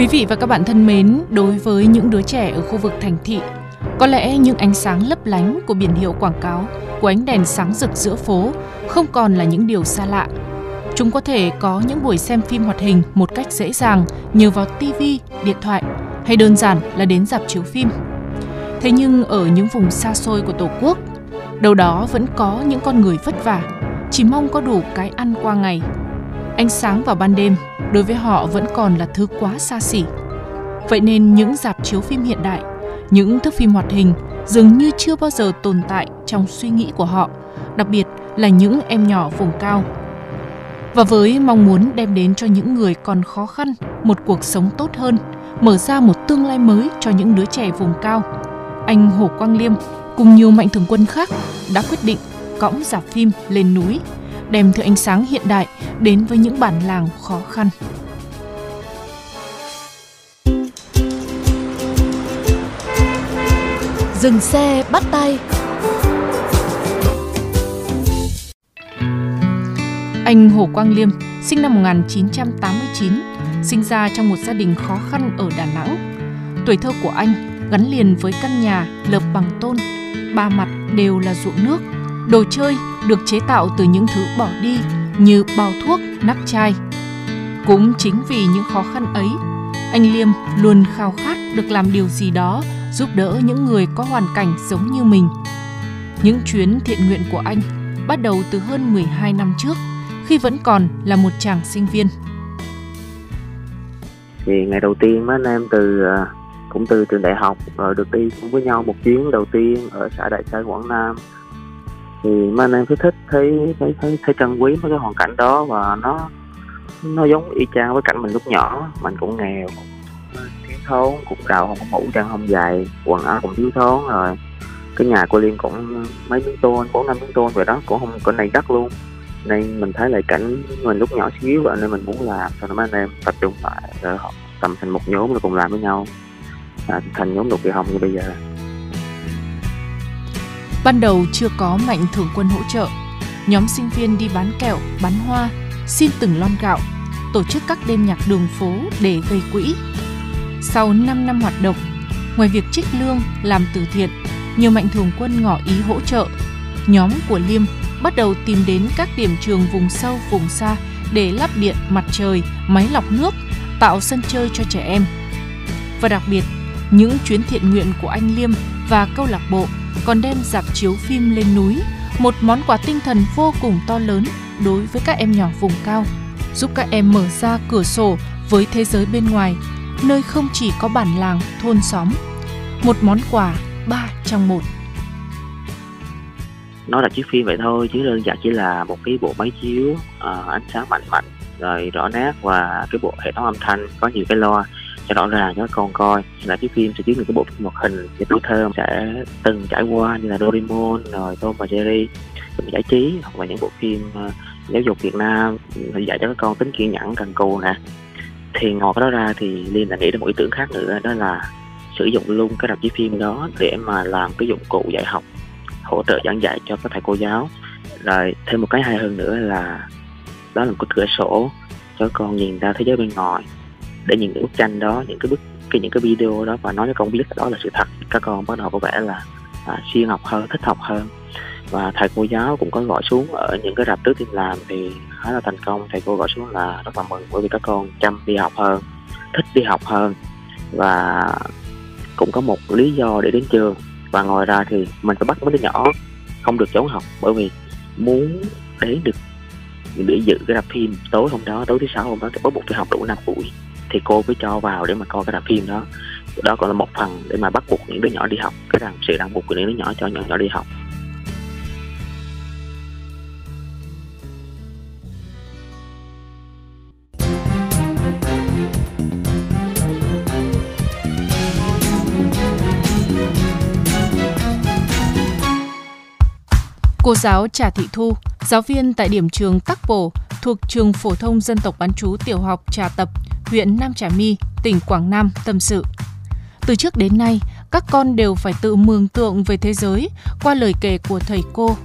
Quý vị và các bạn thân mến, đối với những đứa trẻ ở khu vực thành thị, có lẽ những ánh sáng lấp lánh của biển hiệu quảng cáo, của ánh đèn sáng rực giữa phố không còn là những điều xa lạ. Chúng có thể có những buổi xem phim hoạt hình một cách dễ dàng nhờ vào TV, điện thoại hay đơn giản là đến dạp chiếu phim. Thế nhưng ở những vùng xa xôi của Tổ quốc, đâu đó vẫn có những con người vất vả, chỉ mong có đủ cái ăn qua ngày. Ánh sáng vào ban đêm đối với họ vẫn còn là thứ quá xa xỉ. Vậy nên những dạp chiếu phim hiện đại, những thước phim hoạt hình dường như chưa bao giờ tồn tại trong suy nghĩ của họ, đặc biệt là những em nhỏ vùng cao. Và với mong muốn đem đến cho những người còn khó khăn một cuộc sống tốt hơn, mở ra một tương lai mới cho những đứa trẻ vùng cao, anh Hồ Quang Liêm cùng nhiều mạnh thường quân khác đã quyết định cõng dạp phim lên núi, đem thứ ánh sáng hiện đại đến với những bản làng khó khăn. Dừng xe bắt tay Anh Hồ Quang Liêm, sinh năm 1989, sinh ra trong một gia đình khó khăn ở Đà Nẵng. Tuổi thơ của anh gắn liền với căn nhà lợp bằng tôn, ba mặt đều là ruộng nước, đồ chơi được chế tạo từ những thứ bỏ đi như bao thuốc, nắp chai. Cũng chính vì những khó khăn ấy, anh Liêm luôn khao khát được làm điều gì đó giúp đỡ những người có hoàn cảnh giống như mình. Những chuyến thiện nguyện của anh bắt đầu từ hơn 12 năm trước, khi vẫn còn là một chàng sinh viên. thì ngày đầu tiên mấy anh em từ à, cũng từ trường đại học rồi được đi cùng với nhau một chuyến đầu tiên ở xã Đại Sơn Quảng Nam thì mấy anh em cứ thích thấy thấy thấy, thấy trân quý với cái hoàn cảnh đó và nó nó giống y chang với cảnh mình lúc nhỏ. Mình cũng nghèo thiếu thốn cũng đầu không có mũ chân không dài quần áo cũng thiếu thốn rồi. Cái nhà của Liêm cũng mấy miếng tôn bốn năm miếng tôn vậy đó cũng không có này đất luôn. Nên mình thấy lại cảnh mình lúc nhỏ xíu vậy nên mình muốn làm cho mấy anh em tập trung lại rồi họ tầm thành một nhóm rồi cùng làm với nhau. À, thành nhóm lục kỳ hồng như bây giờ. Ban đầu chưa có mạnh thường quân hỗ trợ, nhóm sinh viên đi bán kẹo, bán hoa, xin từng lon gạo, tổ chức các đêm nhạc đường phố để gây quỹ. Sau 5 năm hoạt động, ngoài việc trích lương, làm từ thiện, nhiều mạnh thường quân ngỏ ý hỗ trợ. Nhóm của Liêm bắt đầu tìm đến các điểm trường vùng sâu, vùng xa để lắp điện mặt trời, máy lọc nước, tạo sân chơi cho trẻ em. Và đặc biệt, những chuyến thiện nguyện của anh Liêm và câu lạc bộ còn đem dạp chiếu phim lên núi, một món quà tinh thần vô cùng to lớn đối với các em nhỏ vùng cao, giúp các em mở ra cửa sổ với thế giới bên ngoài, nơi không chỉ có bản làng, thôn xóm. Một món quà ba trong một. nó là chiếc phim vậy thôi chứ đơn giản chỉ là một cái bộ máy chiếu uh, ánh sáng mạnh mạnh rồi rõ nét và cái bộ hệ thống âm thanh có nhiều cái loa cho rõ ràng cho các con coi là cái phim sẽ chiếu những cái bộ phim hoạt hình cái tuổi thơ sẽ từng trải qua như là Doraemon, rồi Tom và Jerry giải trí, hoặc là những bộ phim ờ, giáo dục Việt Nam ừ, dạy cho các con tính kiên nhẫn, cần cù nè. Thì ngoài cái đó ra thì liên là nghĩ đến một ý tưởng khác nữa, đó là sử dụng luôn cái rạp chiếu phim đó để mà làm cái dụng cụ dạy học, hỗ trợ giảng dạy cho các thầy cô giáo. Rồi thêm một cái hay hơn nữa là đó là một cái cửa sổ cho con nhìn ra thế giới bên ngoài để nhìn những bức tranh đó những cái bức cái những cái video đó và nói cho con biết đó là sự thật. Các con bắt đầu có vẻ là à, siêng học hơn thích học hơn. Và thầy cô giáo cũng có gọi xuống ở những cái rạp trước tiên làm thì khá là thành công. Thầy cô gọi xuống là rất là mừng bởi vì các con chăm đi học hơn thích đi học hơn. Và cũng có một lý do để đến trường. Và ngoài ra thì mình phải bắt mấy đứa nhỏ không được trốn học bởi vì muốn đến được để dự cái rạp phim tối hôm đó tối thứ sáu hôm đó thì bắt buộc phải học đủ 5 buổi thì cô mới cho vào để mà coi cái rạp phim đó. Đó còn là một phần để mà bắt buộc những đứa nhỏ đi học, cái rằng sự ràng buộc của những đứa nhỏ cho những nhỏ đi học. Cô giáo Trà Thị Thu, giáo viên tại điểm trường Tắc Bổ thuộc trường phổ thông dân tộc bán trú tiểu học Trà Tập, huyện Nam Trà My, tỉnh Quảng Nam tâm sự. Từ trước đến nay, các con đều phải tự mường tượng về thế giới qua lời kể của thầy cô.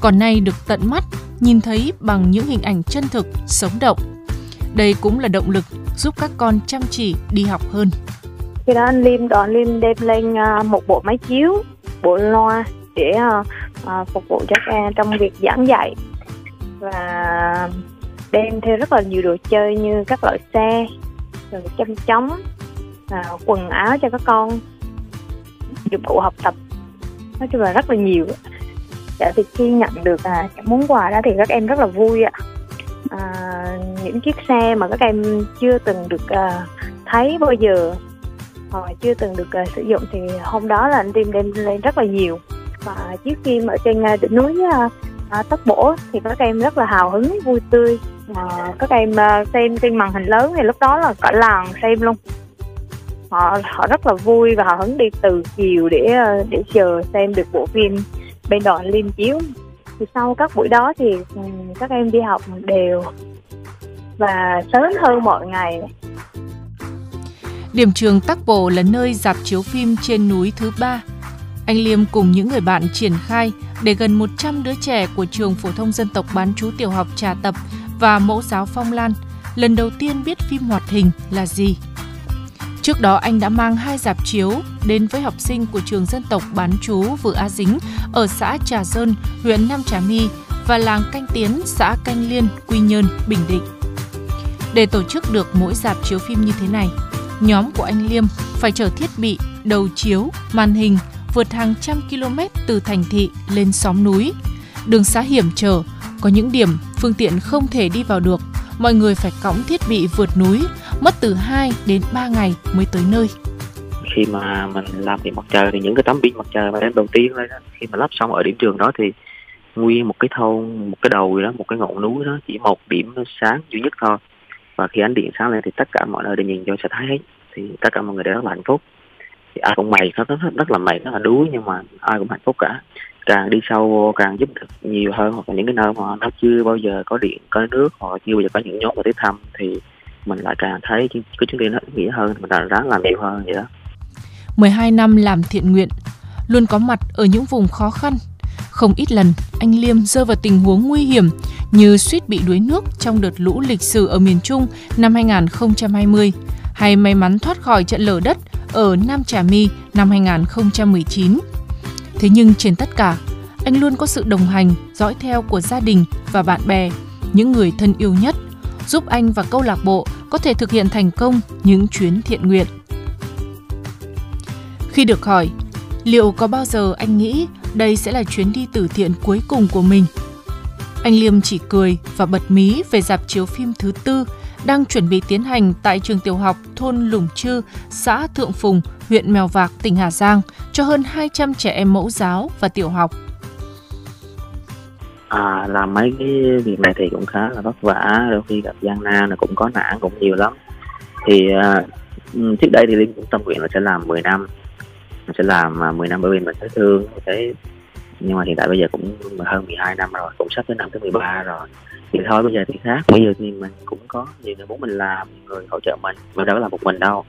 Còn nay được tận mắt, nhìn thấy bằng những hình ảnh chân thực, sống động. Đây cũng là động lực giúp các con chăm chỉ đi học hơn. Khi đó anh Liêm đón Liêm đem lên à, một bộ máy chiếu, bộ loa để à, à, phục vụ cho các em trong việc giảng dạy và đem theo rất là nhiều đồ chơi như các loại xe, rồi chăm chóng, à, quần áo cho các con, dụng cụ học tập, nói chung là rất là nhiều. Dạ thì khi nhận được à, món quà đó thì các em rất là vui ạ. À, những chiếc xe mà các em chưa từng được à, thấy bao giờ hoặc chưa từng được à, sử dụng thì hôm đó là anh Tim đem lên rất là nhiều và chiếu phim ở trên à, đỉnh núi à, à, uh, Tóc Bổ thì các em rất là hào hứng vui tươi. À, các em xem trên màn hình lớn thì lúc đó là cả làng xem luôn. Họ họ rất là vui và hào hứng đi từ chiều để để chờ xem được bộ phim bên đoạn liên chiếu. Thì sau các buổi đó thì ừ, các em đi học đều và sớm hơn mọi ngày. Điểm trường Tắc Bổ là nơi dạp chiếu phim trên núi thứ ba. Anh Liêm cùng những người bạn triển khai để gần 100 đứa trẻ của trường phổ thông dân tộc bán chú tiểu học Trà Tập và mẫu giáo Phong Lan lần đầu tiên biết phim hoạt hình là gì. Trước đó anh đã mang hai dạp chiếu đến với học sinh của trường dân tộc bán chú Vừa a Dính ở xã Trà Sơn, huyện Nam Trà My và làng Canh Tiến, xã Canh Liên, Quy Nhơn, Bình Định. Để tổ chức được mỗi dạp chiếu phim như thế này, nhóm của anh Liêm phải chở thiết bị, đầu chiếu, màn hình vượt hàng trăm km từ thành thị lên xóm núi. Đường xá hiểm trở, có những điểm phương tiện không thể đi vào được, mọi người phải cõng thiết bị vượt núi, mất từ 2 đến 3 ngày mới tới nơi. Khi mà mình làm điện mặt trời thì những cái tấm pin mặt trời mà đem đầu tiên lên đó, khi mà lắp xong ở điểm trường đó thì nguyên một cái thôn, một cái đầu đó, một cái ngọn núi đó chỉ một điểm sáng duy nhất thôi và khi ánh điện sáng lên thì tất cả mọi nơi đều nhìn vô sẽ thấy hết thì tất cả mọi người đều rất là hạnh phúc thì ai cũng mày rất, rất, rất là mày rất là đuối nhưng mà ai cũng hạnh phúc cả. Càng đi sâu càng giúp được nhiều hơn hoặc là những cái nơi mà nó chưa bao giờ có điện có nước hoặc chưa bao giờ có những nhóm mà tới thăm thì mình lại càng thấy cái chuyến đi nó ý nghĩa hơn mình càng ráng làm nhiều hơn vậy đó. 12 năm làm thiện nguyện luôn có mặt ở những vùng khó khăn. Không ít lần anh Liêm rơi vào tình huống nguy hiểm như suýt bị đuối nước trong đợt lũ lịch sử ở miền Trung năm 2020 hay may mắn thoát khỏi trận lở đất ở Nam Trà My năm 2019. Thế nhưng trên tất cả, anh luôn có sự đồng hành, dõi theo của gia đình và bạn bè, những người thân yêu nhất, giúp anh và câu lạc bộ có thể thực hiện thành công những chuyến thiện nguyện. Khi được hỏi, liệu có bao giờ anh nghĩ đây sẽ là chuyến đi từ thiện cuối cùng của mình? Anh Liêm chỉ cười và bật mí về dạp chiếu phim thứ tư đang chuẩn bị tiến hành tại trường tiểu học thôn Lùng Chư, xã Thượng Phùng, huyện Mèo Vạc, tỉnh Hà Giang cho hơn 200 trẻ em mẫu giáo và tiểu học. À, làm mấy cái việc này thì cũng khá là vất vả, đôi khi gặp gian nan là cũng có nản cũng nhiều lắm. Thì uh, trước đây thì Linh cũng tâm nguyện là sẽ làm 10 năm, mình sẽ làm à, 10 năm bởi vì mình thấy thương sẽ nhưng mà hiện tại bây giờ cũng hơn 12 năm rồi, cũng sắp tới năm thứ 13 rồi. Thì thôi, bây giờ thì khác. Bây giờ thì mình cũng có nhiều người muốn mình làm người hỗ trợ mình mình đâu có làm một mình đâu.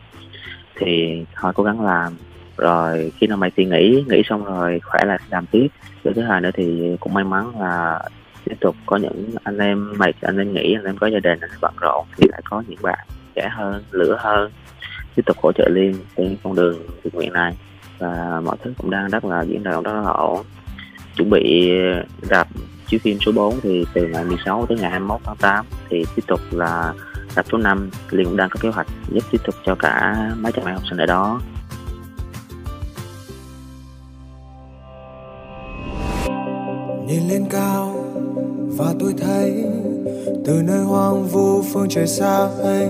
Thì thôi, cố gắng làm. Rồi khi nào mày suy nghĩ nghĩ xong rồi khỏe là làm tiếp. Rồi thứ hai nữa thì cũng may mắn là tiếp tục có những anh em mày anh em nghĩ anh em có gia đình, anh em bận rộn thì lại có những bạn trẻ hơn lửa hơn tiếp tục hỗ trợ liên trên con đường thiện nguyện này. Và mọi thứ cũng đang rất là diễn ra rất là ổn chuẩn bị ờ, rạp chiếu phim số 4 thì từ ngày 16 tới ngày 21 tháng 8 thì tiếp tục là rạp số 5 liền cũng đang có kế hoạch giúp tiếp tục cho cả mấy trăm em học sinh ở đó. Nhìn lên cao và tôi thấy từ nơi hoang vu phương trời xa ấy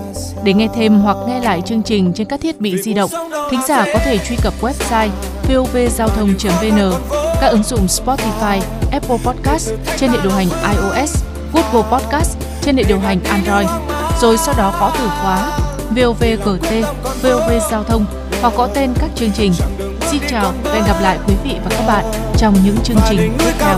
Để nghe thêm hoặc nghe lại chương trình trên các thiết bị di động, thính giả có thể truy cập website vovgiao thông.vn, các ứng dụng Spotify, Apple Podcast trên hệ điều hành iOS, Google Podcast trên hệ điều hành Android, rồi sau đó có từ khóa VOVGT, VOV Giao thông hoặc có tên các chương trình. Xin chào và hẹn gặp lại quý vị và các bạn trong những chương trình tiếp theo.